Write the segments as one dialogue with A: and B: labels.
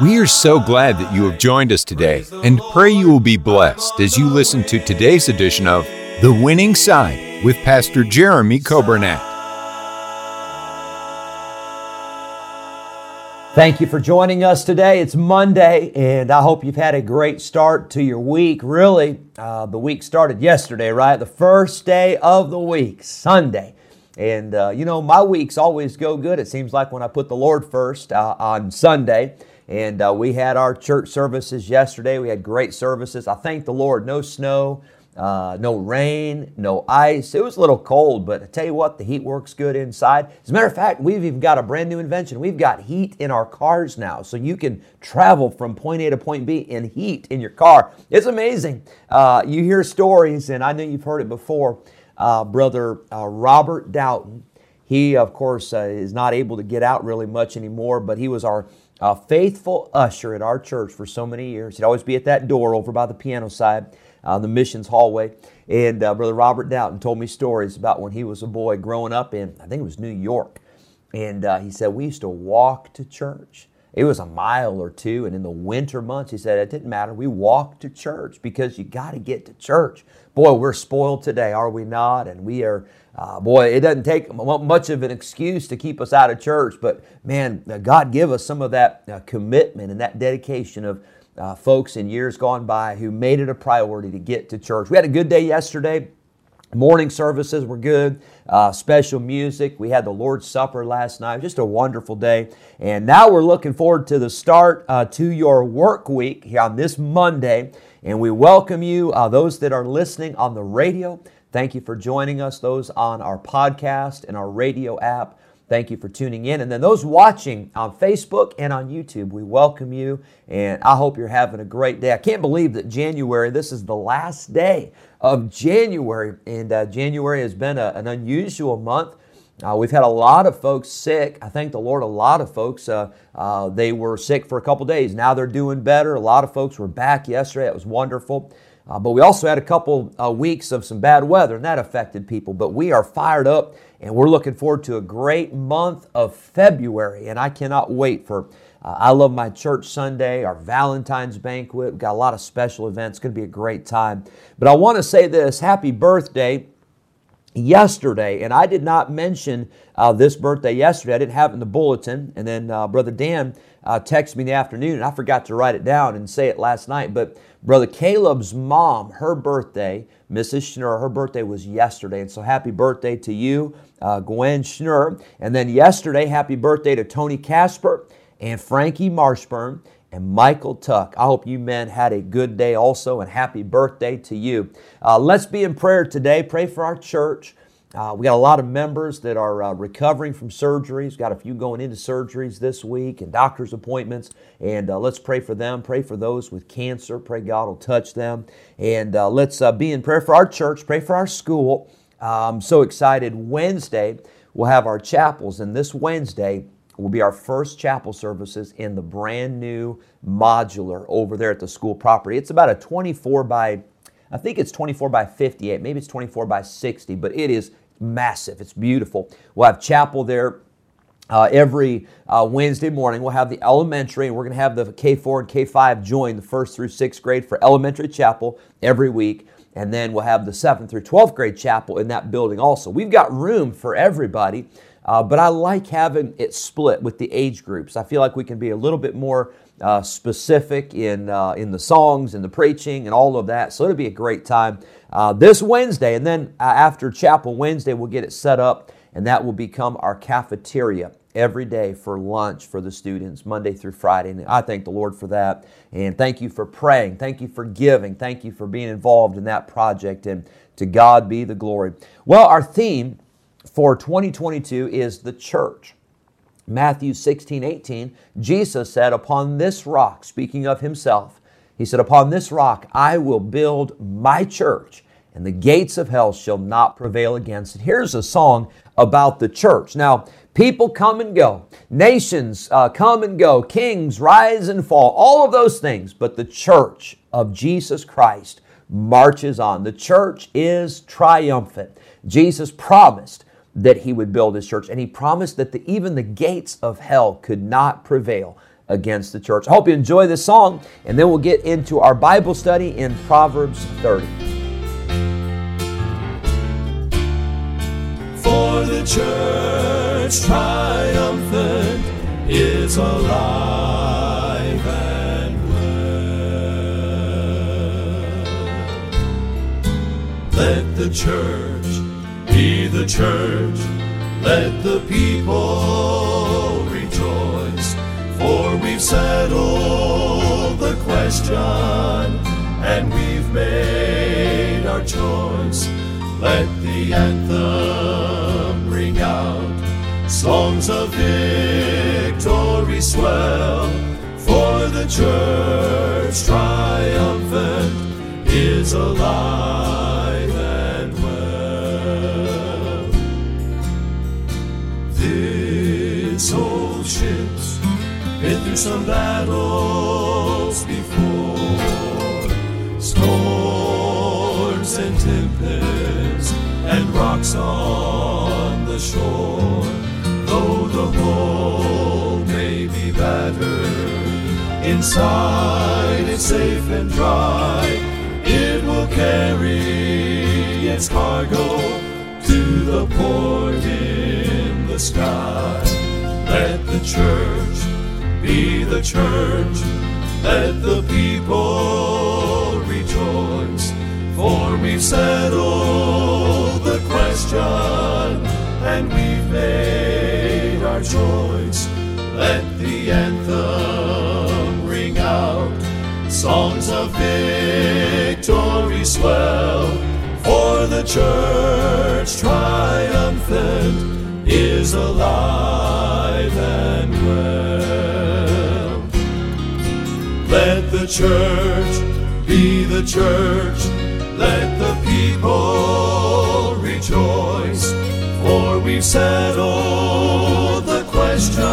A: We are so glad that you have joined us today and pray you will be blessed as you listen to today's edition of The Winning Side with Pastor Jeremy Coburnett.
B: Thank you for joining us today. It's Monday, and I hope you've had a great start to your week. Really, uh, the week started yesterday, right? The first day of the week, Sunday. And, uh, you know, my weeks always go good. It seems like when I put the Lord first uh, on Sunday. And uh, we had our church services yesterday. We had great services. I thank the Lord. No snow, uh, no rain, no ice. It was a little cold, but I tell you what, the heat works good inside. As a matter of fact, we've even got a brand new invention. We've got heat in our cars now, so you can travel from point A to point B in heat in your car. It's amazing. Uh, you hear stories, and I know you've heard it before. Uh, Brother uh, Robert Doughton, he, of course, uh, is not able to get out really much anymore, but he was our uh, faithful usher at our church for so many years. He'd always be at that door over by the piano side, uh, the missions hallway. And uh, Brother Robert Doughton told me stories about when he was a boy growing up in, I think it was New York. And uh, he said, We used to walk to church. It was a mile or two, and in the winter months, he said it didn't matter. We walked to church because you got to get to church. Boy, we're spoiled today, are we not? And we are, uh, boy, it doesn't take much of an excuse to keep us out of church, but man, uh, God give us some of that uh, commitment and that dedication of uh, folks in years gone by who made it a priority to get to church. We had a good day yesterday. Morning services were good, uh, special music. We had the Lord's Supper last night. Just a wonderful day. And now we're looking forward to the start uh, to your work week here on this Monday. And we welcome you, uh, those that are listening on the radio. Thank you for joining us, those on our podcast and our radio app. Thank you for tuning in. And then those watching on Facebook and on YouTube, we welcome you. And I hope you're having a great day. I can't believe that January, this is the last day of January. And uh, January has been a, an unusual month. Uh, we've had a lot of folks sick. I thank the Lord, a lot of folks, uh, uh, they were sick for a couple days. Now they're doing better. A lot of folks were back yesterday. It was wonderful. Uh, but we also had a couple uh, weeks of some bad weather, and that affected people. But we are fired up, and we're looking forward to a great month of February. And I cannot wait for uh, I Love My Church Sunday, our Valentine's banquet. We've got a lot of special events. It's going to be a great time. But I want to say this happy birthday yesterday, and I did not mention uh, this birthday yesterday. I didn't have it in the bulletin. And then uh, Brother Dan uh, texted me in the afternoon, and I forgot to write it down and say it last night. But Brother Caleb's mom, her birthday, Mrs. Schnurr, her birthday was yesterday. And so happy birthday to you, uh, Gwen Schnurr. And then yesterday, happy birthday to Tony Casper and Frankie Marshburn and Michael Tuck. I hope you men had a good day also, and happy birthday to you. Uh, let's be in prayer today. Pray for our church. Uh, we got a lot of members that are uh, recovering from surgeries. Got a few going into surgeries this week and doctor's appointments. And uh, let's pray for them. Pray for those with cancer. Pray God will touch them. And uh, let's uh, be in prayer for our church. Pray for our school. I'm so excited. Wednesday, we'll have our chapels. And this Wednesday, will be our first chapel services in the brand new modular over there at the school property. It's about a 24 by, I think it's 24 by 58, maybe it's 24 by 60, but it is massive. It's beautiful. We'll have chapel there uh, every uh, Wednesday morning. We'll have the elementary, and we're going to have the K4 and K5 join the first through sixth grade for elementary chapel every week. And then we'll have the seventh through 12th grade chapel in that building also. We've got room for everybody. Uh, but I like having it split with the age groups. I feel like we can be a little bit more uh, specific in uh, in the songs and the preaching and all of that. So it'll be a great time uh, this Wednesday, and then uh, after Chapel Wednesday, we'll get it set up, and that will become our cafeteria every day for lunch for the students, Monday through Friday. And I thank the Lord for that. And thank you for praying. Thank you for giving. Thank you for being involved in that project. And to God be the glory. Well, our theme for 2022 is the church. Matthew 16, 18, Jesus said, Upon this rock, speaking of himself, he said, Upon this rock I will build my church, and the gates of hell shall not prevail against it. Here's a song about the church. Now, people come and go, nations uh, come and go, kings rise and fall, all of those things, but the church of Jesus Christ marches on. The church is triumphant. Jesus promised that he would build his church, and he promised that the, even the gates of hell could not prevail against the church. I hope you enjoy this song, and then we'll get into our Bible study in Proverbs 30.
C: For the church triumphant is alive and well. Let the church church, let the people rejoice, for we've settled the question and we've made our choice. Let the anthem ring out, songs of victory swell, for the church triumphant is alive some battles before, storms and tempests and rocks on the shore. Though the hull may be battered, inside it's safe and dry. It will carry its cargo to the port in the sky. Let the church be the church. Let the people rejoice. For we've settled the question and we've made our choice. Let the anthem ring out. Songs of victory swell. For the church triumphant is alive church be the church. Let the people rejoice. For we've settled the question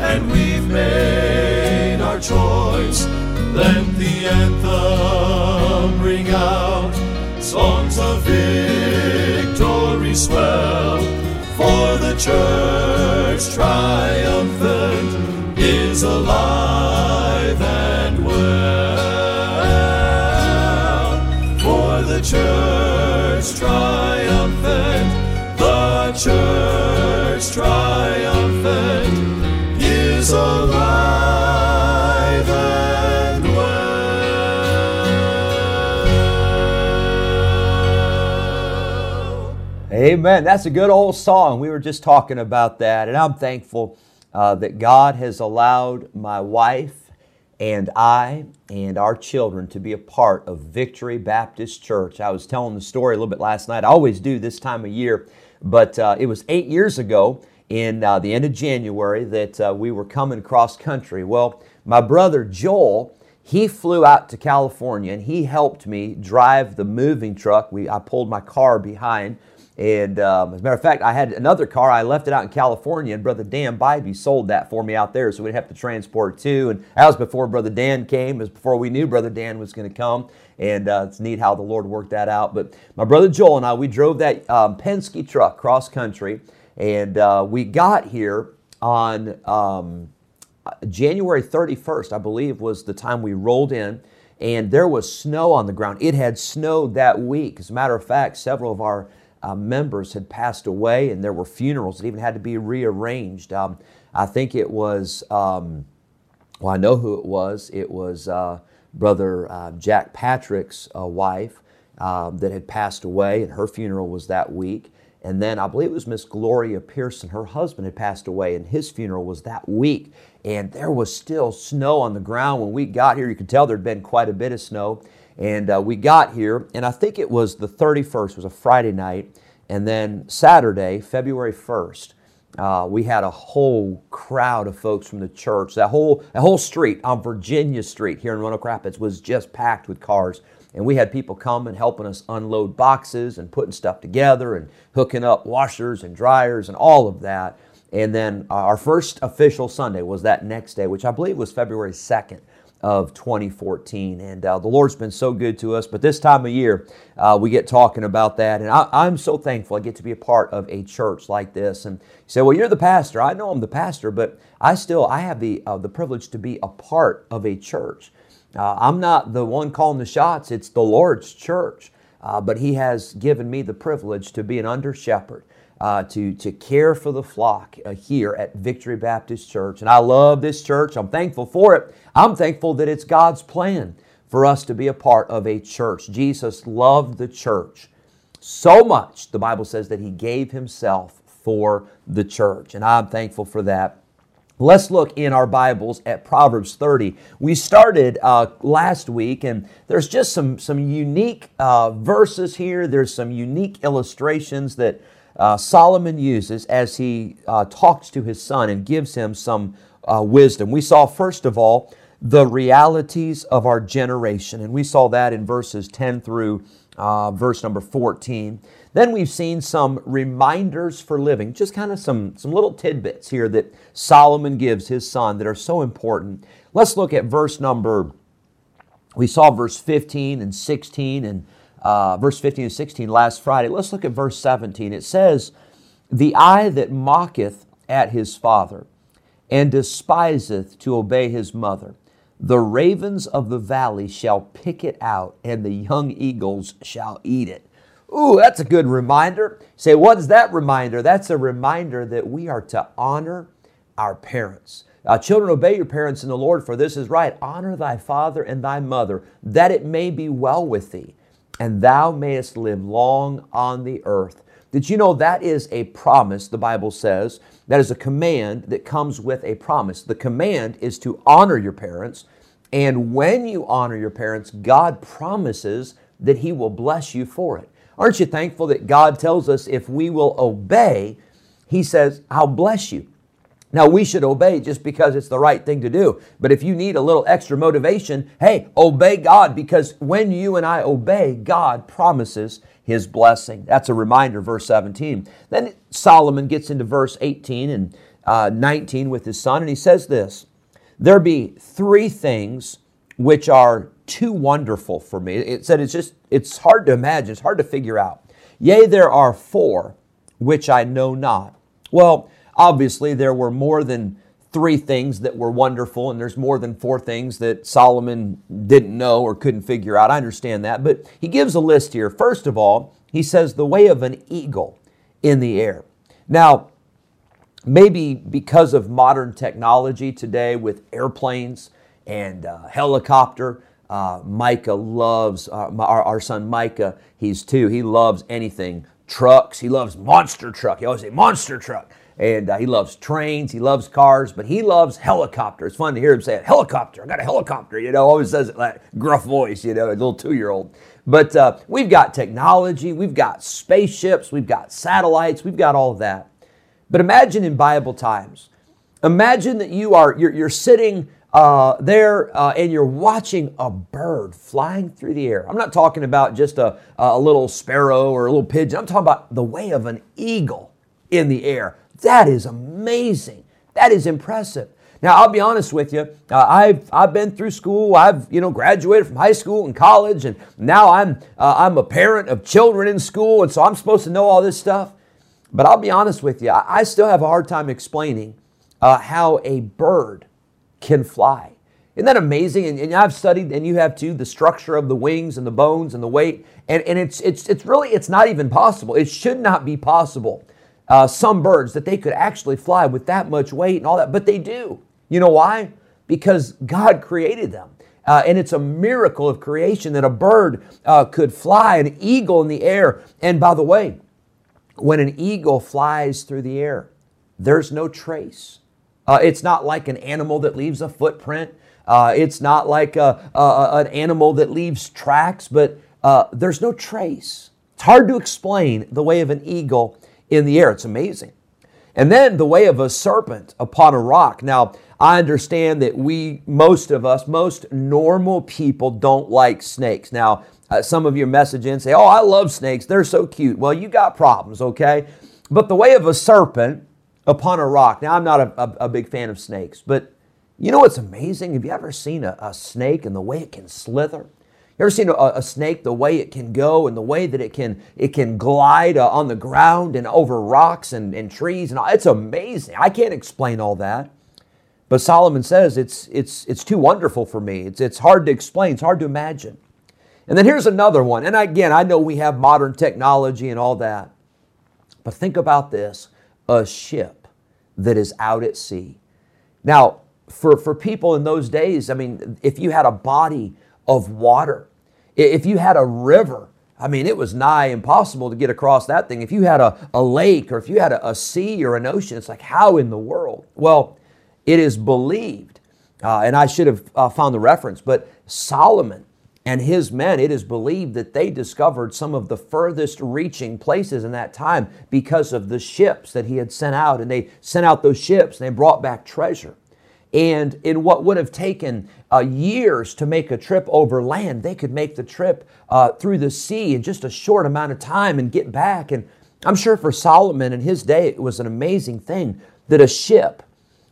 C: and we've made our choice. Let the anthem ring out. Songs of victory swell. For the church triumphant is alive
B: Amen. That's a good old song. We were just talking about that, and I'm thankful uh, that God has allowed my wife and I and our children to be a part of Victory Baptist Church. I was telling the story a little bit last night. I always do this time of year, but uh, it was eight years ago in uh, the end of January that uh, we were coming cross country. Well, my brother Joel, he flew out to California and he helped me drive the moving truck. We, I pulled my car behind. And um, as a matter of fact, I had another car. I left it out in California, and Brother Dan Bybee sold that for me out there, so we'd have to transport too. And that was before Brother Dan came. It was before we knew Brother Dan was going to come. And uh, it's neat how the Lord worked that out. But my brother Joel and I, we drove that um, Penske truck cross country, and uh, we got here on um, January 31st, I believe, was the time we rolled in, and there was snow on the ground. It had snowed that week. As a matter of fact, several of our uh, members had passed away, and there were funerals that even had to be rearranged. Um, I think it was, um, well, I know who it was. It was uh, Brother uh, Jack Patrick's uh, wife um, that had passed away, and her funeral was that week. And then I believe it was Miss Gloria Pearson. Her husband had passed away, and his funeral was that week. And there was still snow on the ground when we got here. You could tell there'd been quite a bit of snow. And uh, we got here, and I think it was the 31st, was a Friday night. And then Saturday, February 1st, uh, we had a whole crowd of folks from the church. That whole, that whole street on Virginia Street here in Roanoke Rapids was just packed with cars. And we had people come and helping us unload boxes and putting stuff together and hooking up washers and dryers and all of that. And then our first official Sunday was that next day, which I believe was February 2nd of 2014. And uh, the Lord's been so good to us. But this time of year, uh, we get talking about that. And I, am so thankful I get to be a part of a church like this. And you say, well, you're the pastor. I know I'm the pastor, but I still, I have the, uh, the privilege to be a part of a church. Uh, I'm not the one calling the shots. It's the Lord's church. Uh, but he has given me the privilege to be an under shepherd uh, to, to care for the flock uh, here at Victory Baptist Church. And I love this church. I'm thankful for it. I'm thankful that it's God's plan for us to be a part of a church. Jesus loved the church so much, the Bible says, that he gave himself for the church. And I'm thankful for that. Let's look in our Bibles at Proverbs 30. We started uh, last week, and there's just some, some unique uh, verses here. There's some unique illustrations that uh, Solomon uses as he uh, talks to his son and gives him some uh, wisdom. We saw, first of all, the realities of our generation, and we saw that in verses 10 through uh, verse number 14. Then we've seen some reminders for living, just kind of some, some little tidbits here that Solomon gives his son that are so important. Let's look at verse number, we saw verse 15 and 16 and uh, verse 15 and 16 last Friday. Let's look at verse 17. It says, The eye that mocketh at his father and despiseth to obey his mother, the ravens of the valley shall pick it out, and the young eagles shall eat it. Ooh, that's a good reminder. Say, what's that reminder? That's a reminder that we are to honor our parents. Uh, children, obey your parents in the Lord, for this is right. Honor thy father and thy mother, that it may be well with thee and thou mayest live long on the earth. Did you know that is a promise, the Bible says? That is a command that comes with a promise. The command is to honor your parents, and when you honor your parents, God promises that He will bless you for it. Aren't you thankful that God tells us if we will obey, He says, I'll bless you. Now, we should obey just because it's the right thing to do. But if you need a little extra motivation, hey, obey God because when you and I obey, God promises his blessing. That's a reminder, verse 17. Then Solomon gets into verse 18 and uh, 19 with his son, and he says this There be three things which are too wonderful for me. It said it's just, it's hard to imagine, it's hard to figure out. Yea, there are four which I know not. Well, Obviously, there were more than three things that were wonderful, and there's more than four things that Solomon didn't know or couldn't figure out. I understand that. But he gives a list here. First of all, he says, the way of an eagle in the air. Now, maybe because of modern technology today with airplanes and uh, helicopter, uh, Micah loves, uh, our, our son Micah, he's two, he loves anything trucks. He loves monster truck. He always say monster truck and uh, he loves trains, he loves cars, but he loves helicopters. It's fun to hear him say it, helicopter, I got a helicopter, you know, always says it like gruff voice, you know, a little two-year-old. But uh, we've got technology, we've got spaceships, we've got satellites, we've got all of that. But imagine in Bible times, imagine that you are, you're, you're sitting uh, there uh, and you're watching a bird flying through the air. I'm not talking about just a, a little sparrow or a little pigeon. I'm talking about the way of an eagle in the air that is amazing. That is impressive. Now, I'll be honest with you. Uh, I've, I've been through school. I've you know graduated from high school and college, and now I'm uh, I'm a parent of children in school, and so I'm supposed to know all this stuff. But I'll be honest with you. I, I still have a hard time explaining uh, how a bird can fly. Isn't that amazing? And, and, I've studied, and you have too, the structure of the wings and the bones and the weight. And, and it's it's it's really it's not even possible. It should not be possible uh, some birds that they could actually fly with that much weight and all that, but they do. You know why? Because God created them. Uh, and it's a miracle of creation that a bird uh, could fly, an eagle in the air. And by the way, when an eagle flies through the air, there's no trace. Uh, it's not like an animal that leaves a footprint. Uh, it's not like a, a, an animal that leaves tracks, but uh, there's no trace. It's hard to explain the way of an eagle in the air. It's amazing. And then the way of a serpent upon a rock. Now, I understand that we, most of us, most normal people don't like snakes. Now, Uh, some of your message in say, Oh, I love snakes. They're so cute. Well, you got problems, okay? But the way of a serpent upon a rock. Now, I'm not a, a, a big fan of snakes, but you know what's amazing? Have you ever seen a, a snake and the way it can slither? You ever seen a, a, snake, the way it can go and the way that it can it can glide uh, on the ground and over rocks and, and trees and all, it's amazing. I can't explain all that. But Solomon says it's it's it's too wonderful for me. It's it's hard to explain, it's hard to imagine. And then here's another one. And again, I know we have modern technology and all that. But think about this, a ship that is out at sea. Now, for, for people in those days, I mean, if you had a body of water. If you had a river, I mean, it was nigh impossible to get across that thing. If you had a, a lake or if you had a, a sea or an ocean, it's like, how in the world? Well, it is believed, uh, and I should have uh, found the reference, but Solomon and his men, it is believed that they discovered some of the furthest reaching places in that time because of the ships that he had sent out. And they sent out those ships and they brought back treasure. And in what would have taken uh, years to make a trip over land, they could make the trip uh, through the sea in just a short amount of time and get back. And I'm sure for Solomon in his day, it was an amazing thing that a ship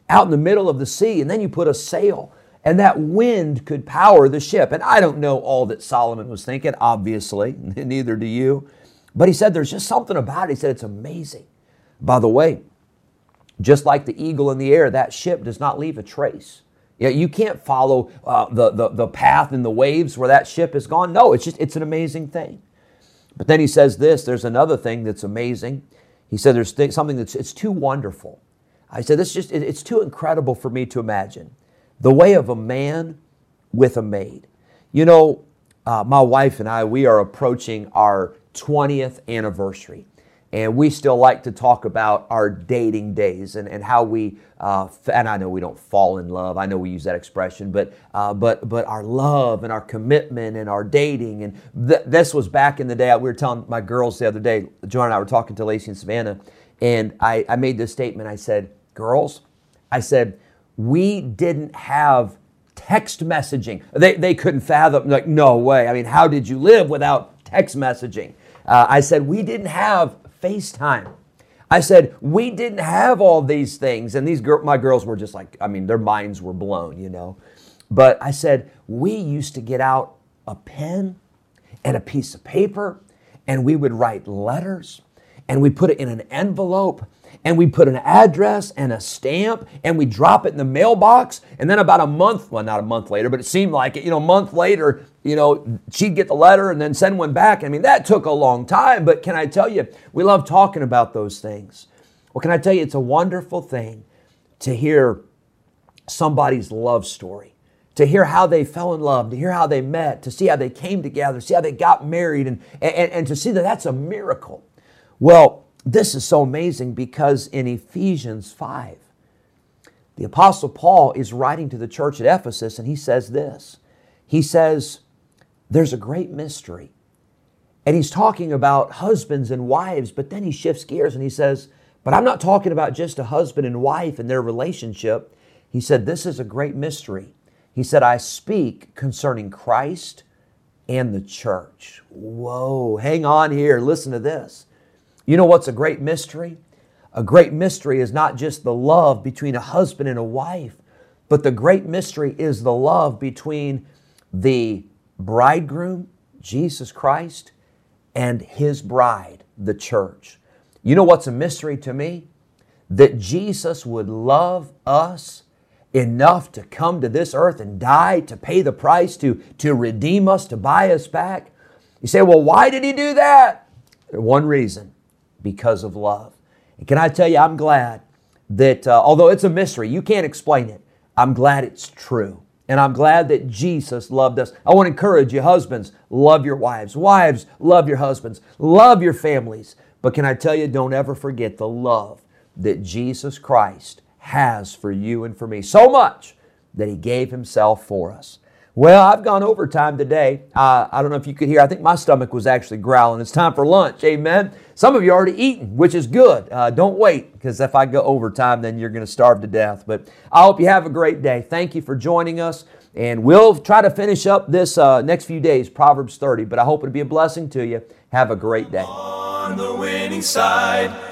B: out in the middle of the sea, and then you put a sail, and that wind could power the ship. And I don't know all that Solomon was thinking, obviously, neither do you. But he said there's just something about it. He said it's amazing. By the way, just like the eagle in the air, that ship does not leave a trace. Yeah, you can't follow uh, the, the, the path in the waves where that ship is gone. No, it's just, it's an amazing thing. But then he says this, there's another thing that's amazing. He said there's th- something that's, it's too wonderful. I said, this just, it, it's too incredible for me to imagine. The way of a man with a maid. You know, uh, my wife and I, we are approaching our 20th anniversary. And we still like to talk about our dating days and, and how we, uh, and I know we don't fall in love. I know we use that expression, but, uh, but, but our love and our commitment and our dating. And th- this was back in the day. We were telling my girls the other day, Joan and I were talking to Lacey and Savannah, and I, I made this statement. I said, Girls, I said, we didn't have text messaging. They, they couldn't fathom, like, no way. I mean, how did you live without text messaging? Uh, I said, we didn't have FaceTime. I said, we didn't have all these things. And these girl, my girls were just like, I mean, their minds were blown, you know. But I said, we used to get out a pen and a piece of paper and we would write letters and we put it in an envelope and we put an address and a stamp and we drop it in the mailbox. And then about a month, well, not a month later, but it seemed like it, you know, a month later, you know, she'd get the letter and then send one back. I mean, that took a long time, but can I tell you, we love talking about those things. Well, can I tell you, it's a wonderful thing to hear somebody's love story, to hear how they fell in love, to hear how they met, to see how they came together, see how they got married, and, and, and to see that that's a miracle. Well, this is so amazing because in Ephesians 5, the Apostle Paul is writing to the church at Ephesus and he says this. He says, There's a great mystery. And he's talking about husbands and wives, but then he shifts gears and he says, But I'm not talking about just a husband and wife and their relationship. He said, This is a great mystery. He said, I speak concerning Christ and the church. Whoa, hang on here. Listen to this. You know what's a great mystery? A great mystery is not just the love between a husband and a wife, but the great mystery is the love between the bridegroom, Jesus Christ, and his bride, the church. You know what's a mystery to me? That Jesus would love us enough to come to this earth and die to pay the price to, to redeem us, to buy us back. You say, well, why did he do that? One reason because of love. And can I tell you, I'm glad that uh, although it's a mystery, you can't explain it, I'm glad it's true. And I'm glad that Jesus loved us. I want to encourage you, husbands, love your wives. Wives, love your husbands. Love your families. But can I tell you, don't ever forget the love that Jesus Christ has for you and for me. So much that He gave Himself for us. Well, I've gone overtime today. Uh, I don't know if you could hear. I think my stomach was actually growling. It's time for lunch. Amen. Some of you already eaten, which is good. Uh, don't wait, because if I go overtime, then you're going to starve to death. But I hope you have a great day. Thank you for joining us. And we'll try to finish up this uh, next few days, Proverbs 30. But I hope it'll be a blessing to you. Have a great day.
C: On the winning side.